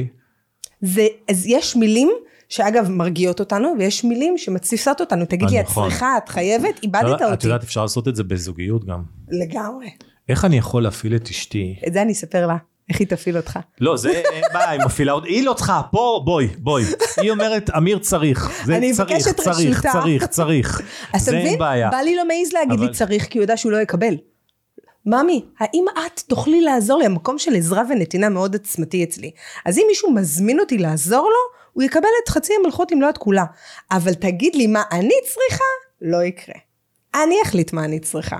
זה, אז יש מילים שאגב מרגיעות אותנו, ויש מילים שמתסיסות אותנו. תגיד לי, את נכון. צריכה, את חייבת, איבדת לא, את אותי. יודעת, אפשר לעשות את זה בזוגיות גם. לגמרי. איך אני יכול להפעיל את אשתי? את זה אני אספר לה, איך היא תפעיל אותך. לא, זה, מה, היא מפעילה אותי, היא לא צריכה, פה, בואי, בואי. היא אומרת, אמיר צריך. זה אני צריך, צריך, רשותה. צריך, צריך. אז אתה אין מבין? בעיה. בא לי לא מעז להגיד לי צריך, כי הוא יודע שהוא לא יקבל. ממי, האם את תוכלי לעזור לי? המקום של עזרה ונתינה מאוד עצמתי אצלי. אז אם מישהו מזמין אותי לעזור לו, הוא יקבל את חצי המלכות אם לא את כולה. אבל תגיד לי מה אני צריכה, לא יקרה. אני אחליט מה אני צריכה.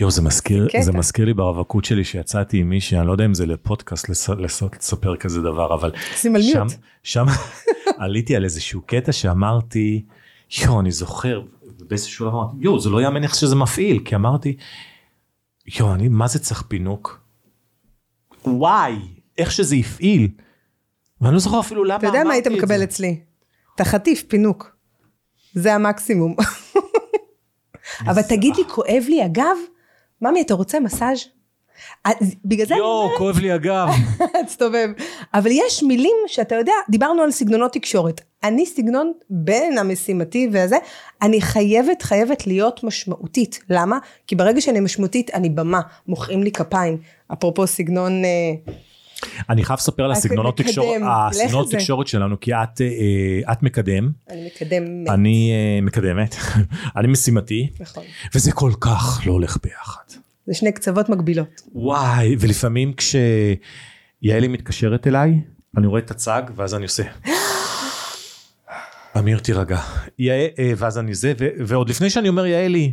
יואו, זה מזכיר, קטע. זה מזכיר לי ברווקות שלי שיצאתי עם מישהי, אני לא יודע אם זה לפודקאסט לס- לס- לספר כזה דבר, אבל שם, מיוט. שם עליתי על איזשהו קטע שאמרתי, יואו, אני זוכר, באיזשהו שלב אמרתי, יואו, זה לא יאמן איך שזה מפעיל, כי אמרתי, יואו, אני, מה זה צריך פינוק? וואי, איך שזה הפעיל. ואני לא זוכר אפילו למה אתה יודע מה היית אמרתי את מקבל זה. אצלי? אתה חטיף פינוק. זה המקסימום. אבל תגיד לי, כואב לי הגב? ממי, אתה רוצה מסאז'? אז בגלל זה אני יואו, כואב לי הגב. תסתובב. אבל יש מילים שאתה יודע, דיברנו על סגנונות תקשורת. אני סגנון בין המשימתי והזה, אני חייבת, חייבת להיות משמעותית. למה? כי ברגע שאני משמעותית, אני במה, מוחאים לי כפיים. אפרופו סגנון... אה, אני חייב לספר על הסגנונות תקשורת, הסגנונות. תקשורת שלנו, כי את, אה, את מקדם, אני מקדמת. אני אה, מקדמת, אני משימתי, נכון. וזה כל כך לא הולך ביחד. זה שני קצוות מקבילות. וואי, ולפעמים כשיעלי מתקשרת אליי, אני רואה את הצג, ואז אני עושה... אמיר תירגע. אה, ואז אני זה, ועוד לפני שאני אומר יעלי,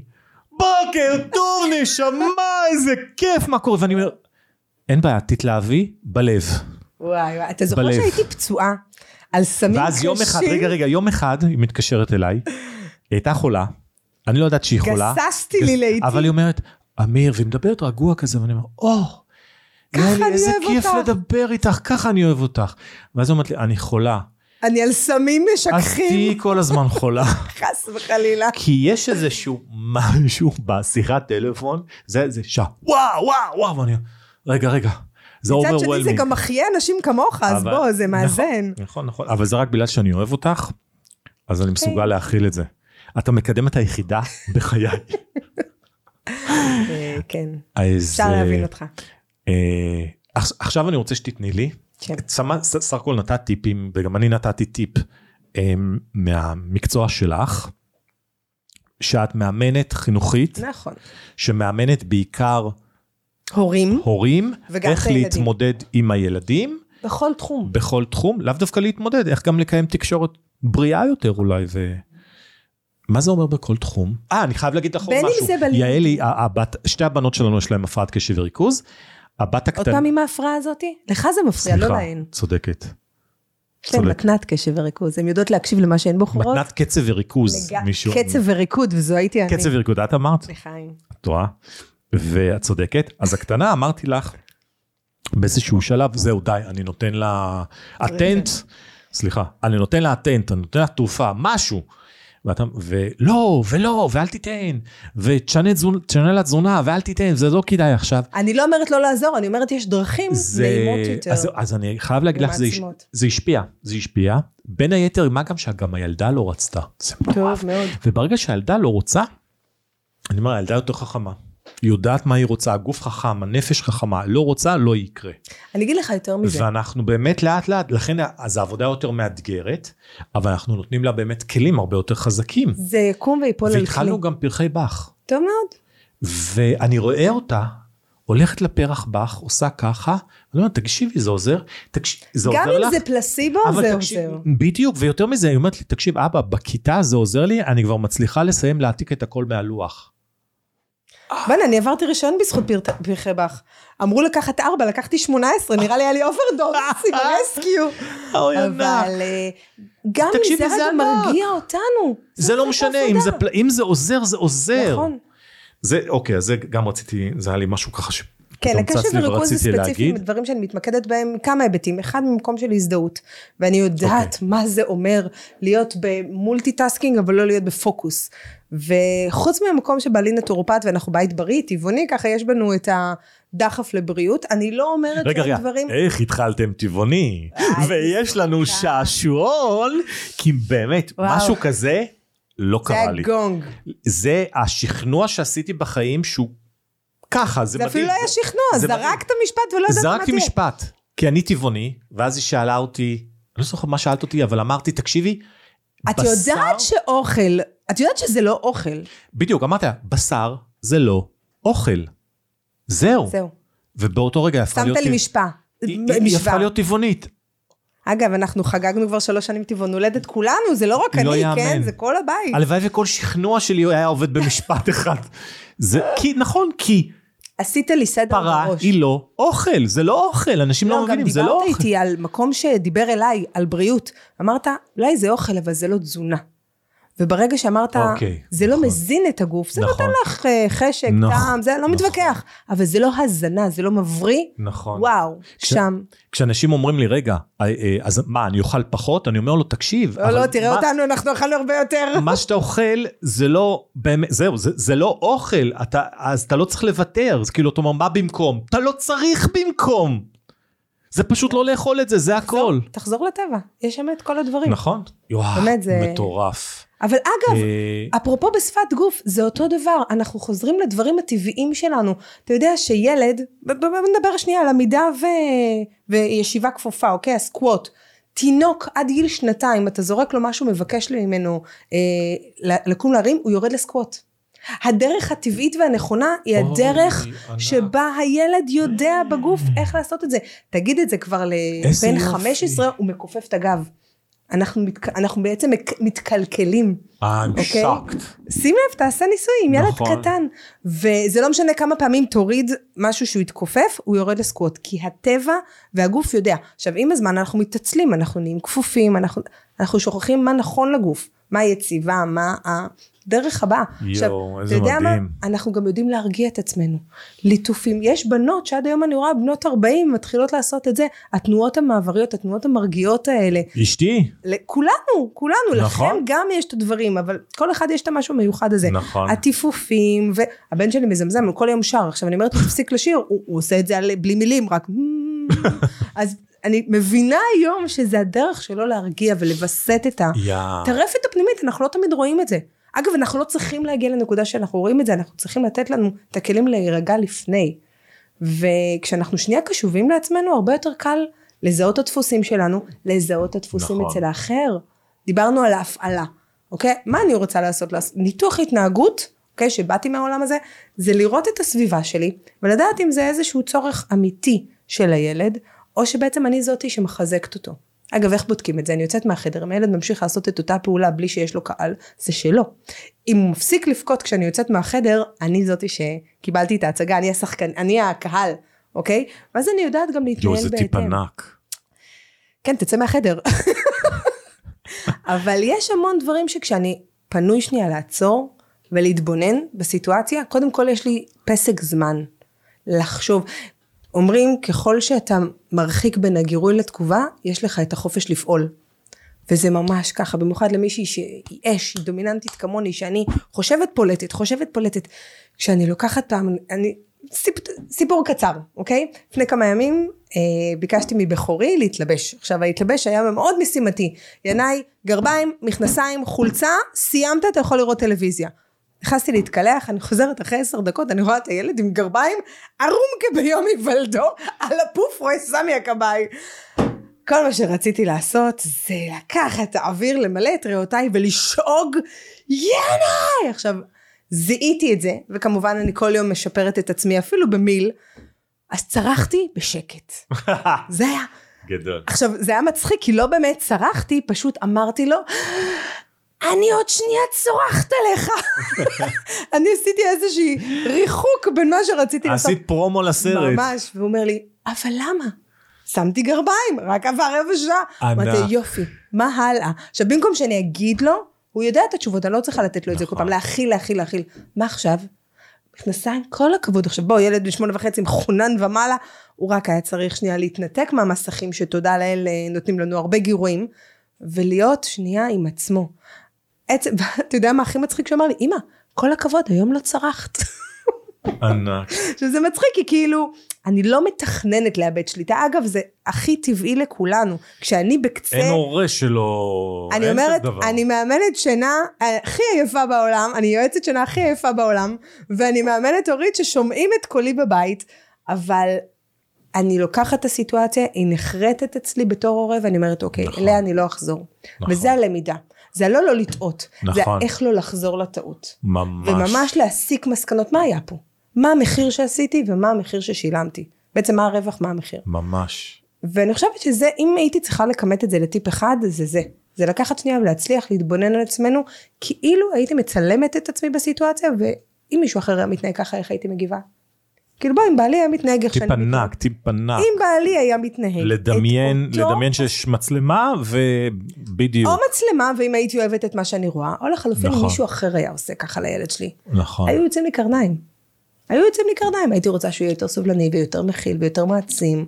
בוקר טוב נשמה, איזה כיף, מה קורה? ואני אומר, אין בעיה, תתלהבי בלב. וואי, וואי, אתה זוכר בלב. שהייתי פצועה על סמים ואז קשים? יום אחד, רגע, רגע, יום אחד היא מתקשרת אליי, היא הייתה חולה, אני לא יודעת שהיא חולה. גססתי לי לעיתים. אבל היא אומרת, אמיר, והיא מדברת רגוע כזה, ואני אומר, או, ככה יאללה, אני איזה אוהב כיף אותך." לדבר איתך, ככה אני אוהב אותך. ואז היא אומרת לי, אני חולה. אני על סמים אז תהיי משככים, כל הזמן חולה. חס וחלילה. כי יש איזשהו משהו בשיחת טלפון, זה, זה שעה, וואו, וואו, וואו, ואני, רגע, רגע, זה מצד שני זה. גם מחיה אנשים כמוך, אז אבל- בוא, זה מאזן. נכון, נכון, נכון, אבל זה רק בגלל שאני אוהב אותך, אז אני מסוגל להכיל את זה. את המקדמת היחידה בחיי. אה, כן, אפשר אה, להבין אותך. אה, עכ- עכשיו אני רוצה שתתני לי, כן. סך הכל נתת טיפים, וגם אני נתתי טיפ מהמקצוע שלך, שאת מאמנת חינוכית, נכון. שמאמנת בעיקר הורים, הורים, וגם איך הילדים. להתמודד עם הילדים בכל תחום. בכל תחום, לאו דווקא להתמודד, איך גם לקיים תקשורת בריאה יותר אולי, ו... מה זה אומר בכל תחום? אה, אני חייב להגיד לך עוד בין אם משהו. זה בלימודים. יעלי, הבת, שתי הבנות שלנו יש להן הפרעת קשב וריכוז. הבת עוד הקטנה... פעם עם ההפרעה הזאתי? לך זה מפריע, לא להן. צודקת. יש להן צודק. מתנת קשב וריכוז, הן יודעות להקשיב למה שהן בוחרות. מתנת קצב וריכוז. לג- מישהו... קצב וריקוד, וזו הייתי אני. קצב וריכוז, את אמרת? לחיים. את טועה. ואת צודקת. אז הקטנה, אמרתי לך, באיזשהו שלב, זהו, די, אני נותן לה אטנט, סליחה, אני נותן לה אטנט, אני נותן לה תרופה, משהו. ואתה, ולא, ולא, ואל תיתן, ותשנה לה תזונה, ואל תיתן, זה לא כדאי עכשיו. אני לא אומרת לא לעזור, אני אומרת יש דרכים זה, נעימות יותר. אז, אז אני חייב להגיד לך, זה. זה השפיע, זה השפיע. בין היתר, מה גם שגם הילדה לא רצתה. זה מטורף. טוב מאוד. וברגע שהילדה לא רוצה, אני אומר, הילדה יותר חכמה. יודעת מה היא רוצה, הגוף חכם, הנפש חכמה, לא רוצה, לא יקרה. אני אגיד לך יותר מזה. ואנחנו באמת לאט לאט, לכן אז העבודה יותר מאתגרת, אבל אנחנו נותנים לה באמת כלים הרבה יותר חזקים. זה יקום ויפול על כלי. והתחלנו גם פרחי באך. טוב מאוד. ואני רואה אותה, הולכת לפרח באך, עושה ככה, אני אומר, תקשיבי, זה עוזר, תקש... זה גם עוזר אם לך. זה פלצבו, זה תקשיב, עוזר. בדיוק, ויותר מזה, היא אומרת לי, תקשיב, אבא, בכיתה זה עוזר לי, אני כבר מצליחה לסיים להעתיק את הכל מהלוח. בוא'נה, אני עברתי רישיון בזכות פר- פרחי באך. אמרו לקחת ארבע, לקחתי שמונה עשרה, נראה לי היה לי overdose, עם Rescue. אבל אה, גם אם תקשיבי, זה זה רגע. מרגיע אותנו. זה לא משנה. אם זה, עוזר, זה עוזר. נכון. זה, אוקיי, אז זה גם רציתי, זה היה לי משהו ככה ש... כן, לי וריכוז זה ורציתי ספציפיים. דברים שאני מתמקדת בהם מכמה היבטים. אחד ממקום של הזדהות, ואני יודעת אוקיי. מה זה אומר להיות ב multitasking, אבל לא להיות בפוקוס. וחוץ מהמקום שבעלי נטורופט ואנחנו בית בריא, טבעוני, ככה יש בנו את הדחף לבריאות. אני לא אומרת רגע, רגע, דברים... איך התחלתם טבעוני? ויש לנו שעשועון, כי באמת, וואו. משהו כזה לא זה קרה לי. הגונג. זה השכנוע שעשיתי בחיים שהוא ככה, זה זה מדהים. אפילו לא היה שכנוע, זה. זרקת משפט ולא ידעת מה זרקתי תהיה. משפט, כי אני טבעוני, ואז היא שאלה אותי, אני לא זוכר מה שאלת אותי, אבל אמרתי, תקשיבי, את בשר- יודעת שאוכל, את יודעת שזה לא אוכל. בדיוק, אמרתי לה, בשר זה לא אוכל. זהו. זהו. ובאותו רגע הפכה להיות... שמת לי משפע. היא-. הפכה להיות טבעונית. אגב, אנחנו חגגנו כבר שלוש שנים טבעון הולדת כולנו, זה לא רק לא אני, יאמן. כן? זה כל הבית. הלוואי וכל שכנוע שלי היה עובד במשפט אחד. זה כי, נכון, כי עשית לי סדר פרה בראש. היא לא אוכל, זה לא אוכל, אנשים לא מבינים, זה גם לא דיברת אוכל. איתי על מקום שדיבר אליי, על בריאות. אמרת, אולי זה אוכל, אבל זה לא תזונה. וברגע שאמרת, אוקיי, זה לא נכון. מזין את הגוף, זה נכון. נותן לך אה, חשק, נכון, טעם, זה לא נכון. מתווכח. אבל זה לא הזנה, זה לא מבריא. נכון. וואו, כש- שם. כשאנשים אומרים לי, רגע, אה, אה, אז מה, אני אוכל פחות? אני אומר לו, תקשיב. לא, לא, תראה מה- אותנו, אנחנו אכלנו הרבה יותר. מה שאתה אוכל זה לא באמת, זהו, זה, זה לא אוכל, אתה, אז אתה לא צריך לוותר, אז כאילו אתה אומר, מה במקום? אתה לא צריך במקום. זה פשוט לא לאכול את זה, זה הכל. תחזור לטבע, יש שם את כל הדברים. נכון? יואו, באמת, זה- מטורף. אבל אגב, אה, אפרופו בשפת גוף, זה אותו דבר, אנחנו חוזרים לדברים הטבעיים שלנו. אתה יודע שילד, בוא נדבר שנייה על עמידה ו... וישיבה כפופה, אוקיי? הסקווט. תינוק עד גיל שנתיים, אתה זורק לו משהו, מבקש ממנו אה, לקום להרים, הוא יורד לסקווט. הדרך הטבעית והנכונה היא אוי, הדרך ענק. שבה הילד יודע בגוף איך לעשות את זה. תגיד את זה כבר לבן יופי. 15, הוא מכופף את הגב. אנחנו, מתק... אנחנו בעצם מתקלקלים. I'm אוקיי? shocked. שים לב, תעשה ניסוי עם ילד נכון. קטן. וזה לא משנה כמה פעמים תוריד משהו שהוא יתכופף, הוא יורד לסקווט. כי הטבע והגוף יודע. עכשיו, עם הזמן אנחנו מתעצלים, אנחנו נהיים כפופים, אנחנו, אנחנו שוכחים מה נכון לגוף, מה היציבה, מה הדרך הבאה. יואו, איזה אתה יודע מדהים. מה? אנחנו גם יודעים להרגיע את עצמנו. ליטופים. יש בנות שעד היום אני רואה בנות 40 מתחילות לעשות את זה. התנועות המעבריות, התנועות המרגיעות האלה. אשתי. לכולנו, כולנו, נכון. לכם גם יש את הדברים, אבל כל אחד יש את המשהו המיוחד הזה. נכון. הטיפופים, והבן שלי מזמזם, הוא כל יום שר, עכשיו אני אומרת תפסיק לשיר, הוא, הוא עושה את זה על, בלי מילים, רק אז אני מבינה היום שזה הדרך שלו להרגיע ולווסת את. הטרפת הפנימית, אנחנו לא תמיד רואים את זה. אגב, אנחנו לא צריכים להגיע לנקודה שאנחנו רואים את זה, אנחנו צריכים לתת לנו את הכלים להירגע לפני. וכשאנחנו שנייה קשובים לעצמנו, הרבה יותר קל לזהות את הדפוסים שלנו, לזהות את הדפוסים נכון. אצל האחר. דיברנו על ההפעלה, אוקיי? מה אני רוצה לעשות? לעשות? ניתוח התנהגות, אוקיי? שבאתי מהעולם הזה, זה לראות את הסביבה שלי, ולדעת אם זה איזשהו צורך אמיתי של הילד, או שבעצם אני זאתי שמחזקת אותו. אגב, איך בודקים את זה? אני יוצאת מהחדר, אם הילד ממשיך לעשות את אותה פעולה בלי שיש לו קהל, זה שלו. אם הוא מפסיק לבכות כשאני יוצאת מהחדר, אני זאתי שקיבלתי את ההצגה, אני השחקן, אני הקהל, אוקיי? ואז אני יודעת גם להתנהל יואו, זה בהתאם. טיפ ענק. כן, תצא מהחדר. אבל יש המון דברים שכשאני פנוי שנייה לעצור ולהתבונן בסיטואציה, קודם כל יש לי פסק זמן לחשוב. אומרים, ככל שאתה מרחיק בין הגירוי לתגובה, יש לך את החופש לפעול. וזה ממש ככה, במיוחד למישהי שהיא אש, היא דומיננטית כמוני, שאני חושבת פולטת, חושבת פולטת. כשאני לוקחת פעם, אני, סיפ, סיפור קצר, אוקיי? לפני כמה ימים אה, ביקשתי מבכורי להתלבש. עכשיו ההתלבש היה מאוד משימתי. ינאי, גרביים, מכנסיים, חולצה, סיימת, אתה יכול לראות טלוויזיה. נכנסתי להתקלח, אני חוזרת אחרי עשר דקות, אני רואה את הילד עם גרביים, ערום כביום היוולדו, על הפוף רואה סמי הכבאי. כל מה שרציתי לעשות זה לקחת האוויר, למלא את ריאותיי ולשאוג ינאי! עכשיו, זיהיתי את זה, וכמובן אני כל יום משפרת את עצמי אפילו במיל, אז צרחתי בשקט. זה היה. גדול. עכשיו, זה היה מצחיק, כי לא באמת צרחתי, פשוט אמרתי לו, אני עוד שנייה צורחת עליך. אני עשיתי איזושהי ריחוק בין מה שרציתי לעשות. עשית פרומו לסרט. ממש, והוא אומר לי, אבל למה? שמתי גרביים, רק עבר רבע שעה. אמרתי, יופי, מה הלאה? עכשיו, במקום שאני אגיד לו, הוא יודע את התשובות, אני לא צריכה לתת לו את זה כל נכון. פעם, להכיל, להכיל, להכיל. מה עכשיו? מכנסיים, כל הכבוד. עכשיו בוא, ילד בן שמונה וחצי מחונן ומעלה, הוא רק היה צריך שנייה להתנתק מהמסכים, שתודה לאל אה, נותנים לנו הרבה גירויים, ולהיות שנייה עם עצמו. עצם, אתה יודע מה הכי מצחיק שהוא אמר לי? אמא, כל הכבוד, היום לא צרחת. ענק. שזה מצחיק, כי כאילו, אני לא מתכננת לאבד שליטה. אגב, זה הכי טבעי לכולנו. כשאני בקצה... אין הורה שלא... אני אין אומרת, דבר. אני מאמנת שינה הכי עייפה בעולם, אני יועצת שינה הכי עייפה בעולם, ואני מאמנת הורית ששומעים את קולי בבית, אבל אני לוקחת את הסיטואציה, היא נחרטת אצלי בתור הורה, ואני אומרת, אוקיי, נכון. אליה אני לא אחזור. נכון. וזה הלמידה. זה לא לא לטעות, זה נכון. איך לא לחזור לטעות. ממש. וממש להסיק מסקנות, מה היה פה? מה המחיר שעשיתי ומה המחיר ששילמתי? בעצם מה הרווח, מה המחיר? ממש. ואני חושבת שזה, אם הייתי צריכה לכמת את זה לטיפ אחד, זה זה. זה לקחת שנייה ולהצליח להתבונן על עצמנו, כאילו הייתי מצלמת את עצמי בסיטואציה, ואם מישהו אחר היה מתנהג ככה, איך הייתי מגיבה? כאילו בוא, אם בעלי היה מתנהג איך שאני מתנהג. ענק, טיפ ענק. אם בעלי היה מתנהג. לדמיין, אותו- לדמיין שיש מצלמה ובדיוק. או מצלמה, ואם הייתי אוהבת את מה שאני רואה, או לחלופין, נכון. מישהו אחר היה עושה ככה לילד שלי. נכון. היו יוצאים לי קרניים. היו יוצאים לי קרניים, הייתי רוצה שהוא יהיה יותר סובלני ויותר מכיל ויותר מעצים.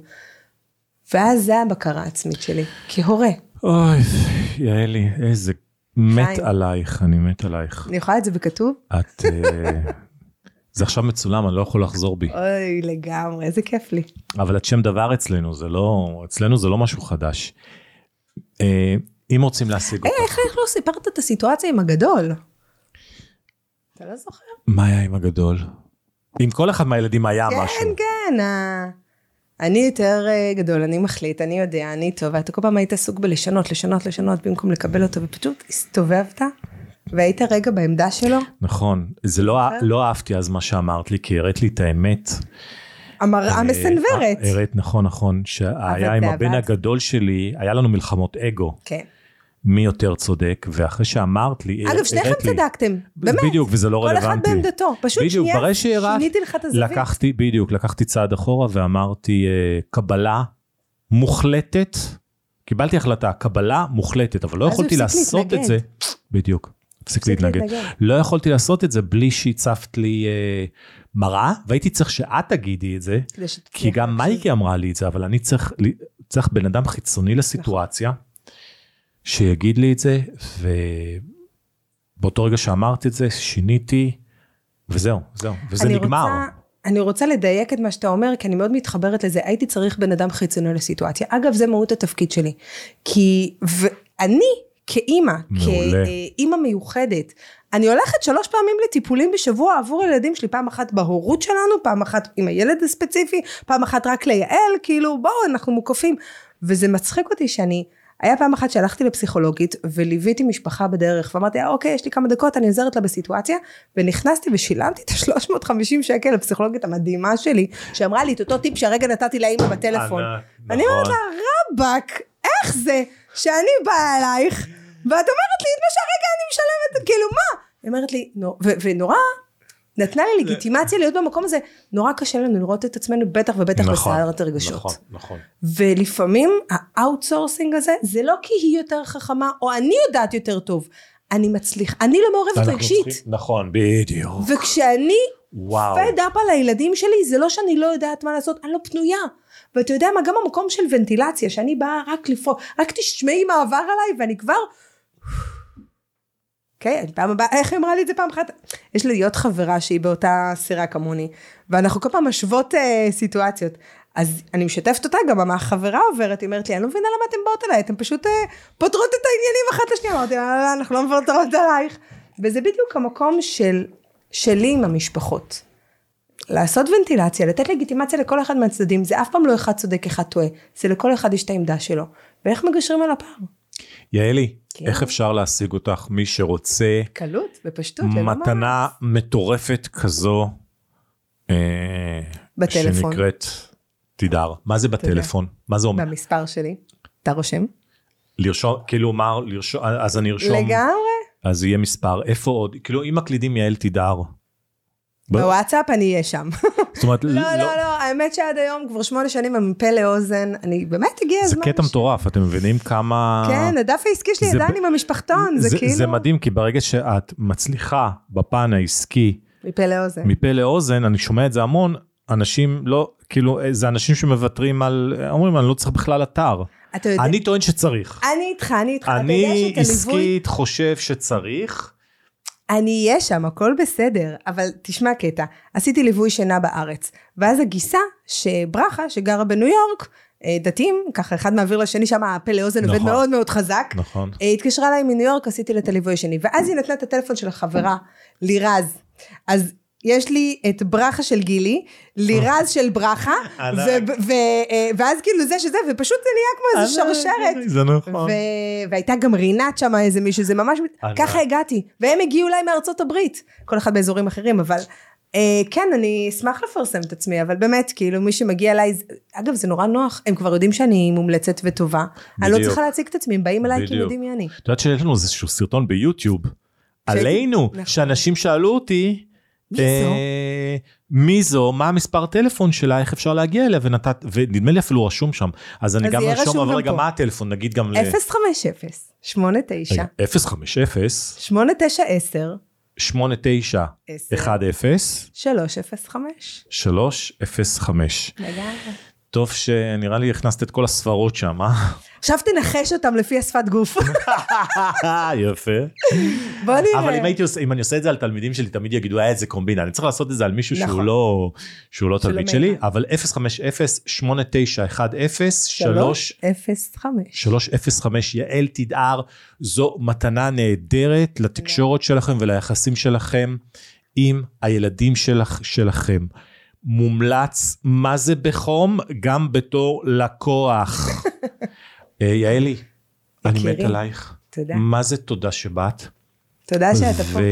ואז זה הבקרה העצמית שלי, כהורה. אוי, יעלי, איזה מת. עלייך, אני מת עלייך. אני יכולה את זה בכתוב? את... אה, זה עכשיו מצולם, אני לא יכול לחזור בי. אוי, לגמרי, איזה כיף לי. אבל את שם דבר אצלנו, זה לא... אצלנו זה לא משהו חדש. אה, אם רוצים להשיג היי, אותך, איך איך לא סיפרת את הסיטואציה עם הגדול? אתה לא זוכר? מה היה עם הגדול? עם כל אחד מהילדים היה כן, משהו. כן, ה- אני יותר אה, גדול, אני מחליט, אני יודע, אני טוב, ואתה כל פעם היית עסוק בלשנות, לשנות, לשנות, במקום לקבל אותו, ופשוט הסתובבת והיית רגע בעמדה שלו? נכון. זה לא, לא אהבתי אז מה שאמרת לי, כי הראת לי את האמת. המראה אה, מסנוורת. הראת, נכון, נכון, שהיה עם הבן. הגדול שלי, היה לנו מלחמות אגו, כן. מי יותר צודק, ואחרי שאמרת לי, אגב, שניכם צדקתם, באמת. בדיוק, וזה לא כל רלוונטי. אחד בעמדתו. פשוט בדיוק, שנייה, שיניתי לך את הזווית. לקחתי, בדיוק, לקחתי צעד אחורה ואמרתי, אה, קבלה מוחלטת, קיבלתי החלטה, קבלה מוחלטת, אבל לא יכולתי לעשות את. זה, בדיוק, הפסיק להתנגד. להתנגד. לא יכולתי לעשות את זה בלי שהצפת לי אה, מראה, והייתי צריך שאת תגידי את זה, כי גם. מייקי אמרה לי את זה, אבל אני צריך, צריך בן אדם חיצוני לסיטואציה, שיגיד לי את זה, ובאותו רגע שאמרת את זה, שיניתי, וזהו, זהו, וזה אני נגמר. רוצה, אני רוצה לדייק את מה שאתה אומר, כי אני מאוד מתחברת לזה. הייתי צריך בן אדם חיצוני לסיטואציה. אגב, זה מהות התפקיד שלי. כי, ואני, כאימא. כאימא מיוחדת, אני הולכת שלוש פעמים לטיפולים בשבוע עבור הילדים שלי, פעם אחת בהורות שלנו, פעם אחת עם הילד הספציפי, פעם אחת רק לייעל, כאילו בואו, אנחנו מוקפים. וזה מצחיק אותי שאני, היה פעם אחת שהלכתי לפסיכולוגית וליוויתי משפחה בדרך ואמרתי "אה, אוקיי יש לי כמה דקות אני עוזרת לה בסיטואציה ונכנסתי ושילמתי את ה-350 שקל לפסיכולוגית המדהימה שלי שאמרה לי את אותו טיפ שהרגע נתתי לאימא בטלפון. ענק, אני נכון. אומרת לה רבאק איך זה שאני באה אלייך ואת אומרת לי את מה שהרגע אני משלמת כאילו מה? היא אומרת לי ונורא נתנה לי לגיטימציה להיות במקום הזה נורא קשה לנו לראות את עצמנו בטח ובטח נכון, בסערת הרגשות. נכון, נכון. ולפעמים ה outsourcing הזה זה לא כי היא יותר חכמה או אני יודעת יותר טוב אני מצליח אני לא מעורבת רגשית צריכים- נכון, בדיוק. וכשאני וואו. פד אפ על הילדים שלי זה לא שאני לא יודעת מה לעשות אני לא פנויה ואתה יודע מה גם המקום של ונטילציה שאני באה רק לפעול רק תשמעי מה עבר עליי ואני כבר אוקיי, okay, פעם הבאה, איך היא אמרה לי את זה פעם אחת? יש לי להיות חברה שהיא באותה סירה כמוני, ואנחנו כל פעם משוות אה, סיטואציות. אז אני משתפת אותה, גם מה החברה עוברת, היא אומרת לי, אני לא מבינה למה אתן באות אליי, אתן פשוט אה, פותרות את העניינים אחת לשנייה. אמרתי לה, לא, לא, אנחנו לא מוותרות עלייך. וזה בדיוק המקום של, שלי עם המשפחות. לעשות ונטילציה, לתת לגיטימציה לכל אחד מהצדדים, זה אף פעם לא אחד צודק, אחד טועה. זה לכל אחד יש את העמדה שלו. ואיך מגשרים על הפער? יעלי, כן. איך אפשר להשיג אותך מי שרוצה קלות, בפשטות. ללא מתנה מטורפת כזו, אה, בטלפון. שנקראת תידר. מה זה בטלפון? מה זה אומר? במספר שלי. אתה רושם? לרשום, כאילו מה, לרשום, אז אני ארשום, לגמרי. אז יהיה מספר, איפה עוד? כאילו אם מקלידים יעל תידר. בוואטסאפ אני אהיה שם. זאת אומרת, לא, לא, לא, האמת שעד היום כבר שמונה שנים הם מפה לאוזן, אני באמת הגיע זה הזמן. קטע ש- מטורף, אתם מבינים כמה... כן, הדף העסקי שלי זה עדיין ב- עם המשפחתון, זה כאילו... זה מדהים, כי ברגע שאת מצליחה בפן העסקי מפה לאוזן. מפה לאוזן, אני שומע את זה המון, אנשים לא, כאילו, זה אנשים שמוותרים על, אומרים, אני לא צריך בכלל אתר. אתה יודע, אני טוען שצריך. אני איתך, אני איתך. אתה יודע אני עסקית חושב שצריך. אני אהיה שם, הכל בסדר, אבל תשמע קטע, עשיתי ליווי שינה בארץ, ואז הגיסה, שברכה, שגרה בניו יורק, אה, דתיים, ככה אחד מעביר לשני שם, הפה לאוזן עובד נכון. מאוד מאוד חזק, נכון. אה, התקשרה אליי מניו יורק, עשיתי לה את הליווי השני, ואז היא נתנה את הטלפון של החברה, לירז. אז יש לי את ברכה של גילי, לירז של ברכה, ענק. ו- ו- אה, ואז כאילו זה שזה, ופשוט זה נהיה כמו איזה שרשרת. זה נכון. ו- והייתה גם רינת שם איזה מישהו, זה ממש. ככה הגעתי, והם הגיעו אליי מארצות הברית, כל אחד באזורים אחרים, אבל אה, כן, אני אשמח לפרסם את עצמי, אבל באמת, כאילו מי שמגיע אליי, אגב זה נורא נוח, הם כבר יודעים שאני מומלצת וטובה, אני לא. צריכה להציג את עצמי, הם באים אליי כי הם. יודעים מי אני. את יודעת שיש לנו איזשהו סרטון ביוטיוב, עלינו, נכון. שאנשים שאלו אותי, מי זו? אה, מי זו, מה המספר טלפון שלה, איך אפשר להגיע אליה, ונתת, ונדמה לי אפילו רשום שם. אז אני אז גם רשום אבל רגע. מה הטלפון, נגיד גם ל... 050 89 רגע, 050 8910 89 10 305 305. לגמרי. טוב שנראה לי הכנסת את כל הספרות שם, אה? עכשיו תנחש אותם לפי השפת גוף. יפה. בוא נראה. אבל אם הייתי עושה, אם אני עושה את זה על תלמידים שלי, תמיד יגידו, היה איזה קומבינה. אני צריך לעשות את זה על מישהו שהוא נכון. לא, שהוא לא שלא תלמיד שלי. אבל 050-8910-305. 305 יעל תדהר, זו מתנה נהדרת לתקשורת שלכם וליחסים שלכם עם הילדים שלך, שלכם. מומלץ, מה זה בחום? גם בתור לקוח. אה, יעלי, אני מת. עלייך. תודה. מה זה תודה שבאת? תודה שאתה פה. ו...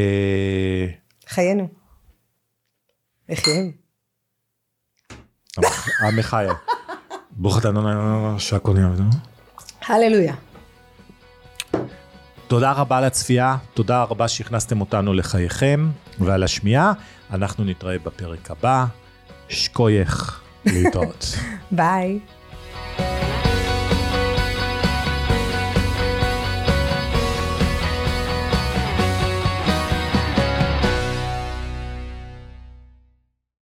חיינו. לחיים. המחיה. ברוך אתה אדוני שהכל נהיה. הללויה. תודה רבה לצפייה, תודה רבה שהכנסתם אותנו לחייכם ועל השמיעה. אנחנו נתראה בפרק הבא. שקוייך להתראות. ביי.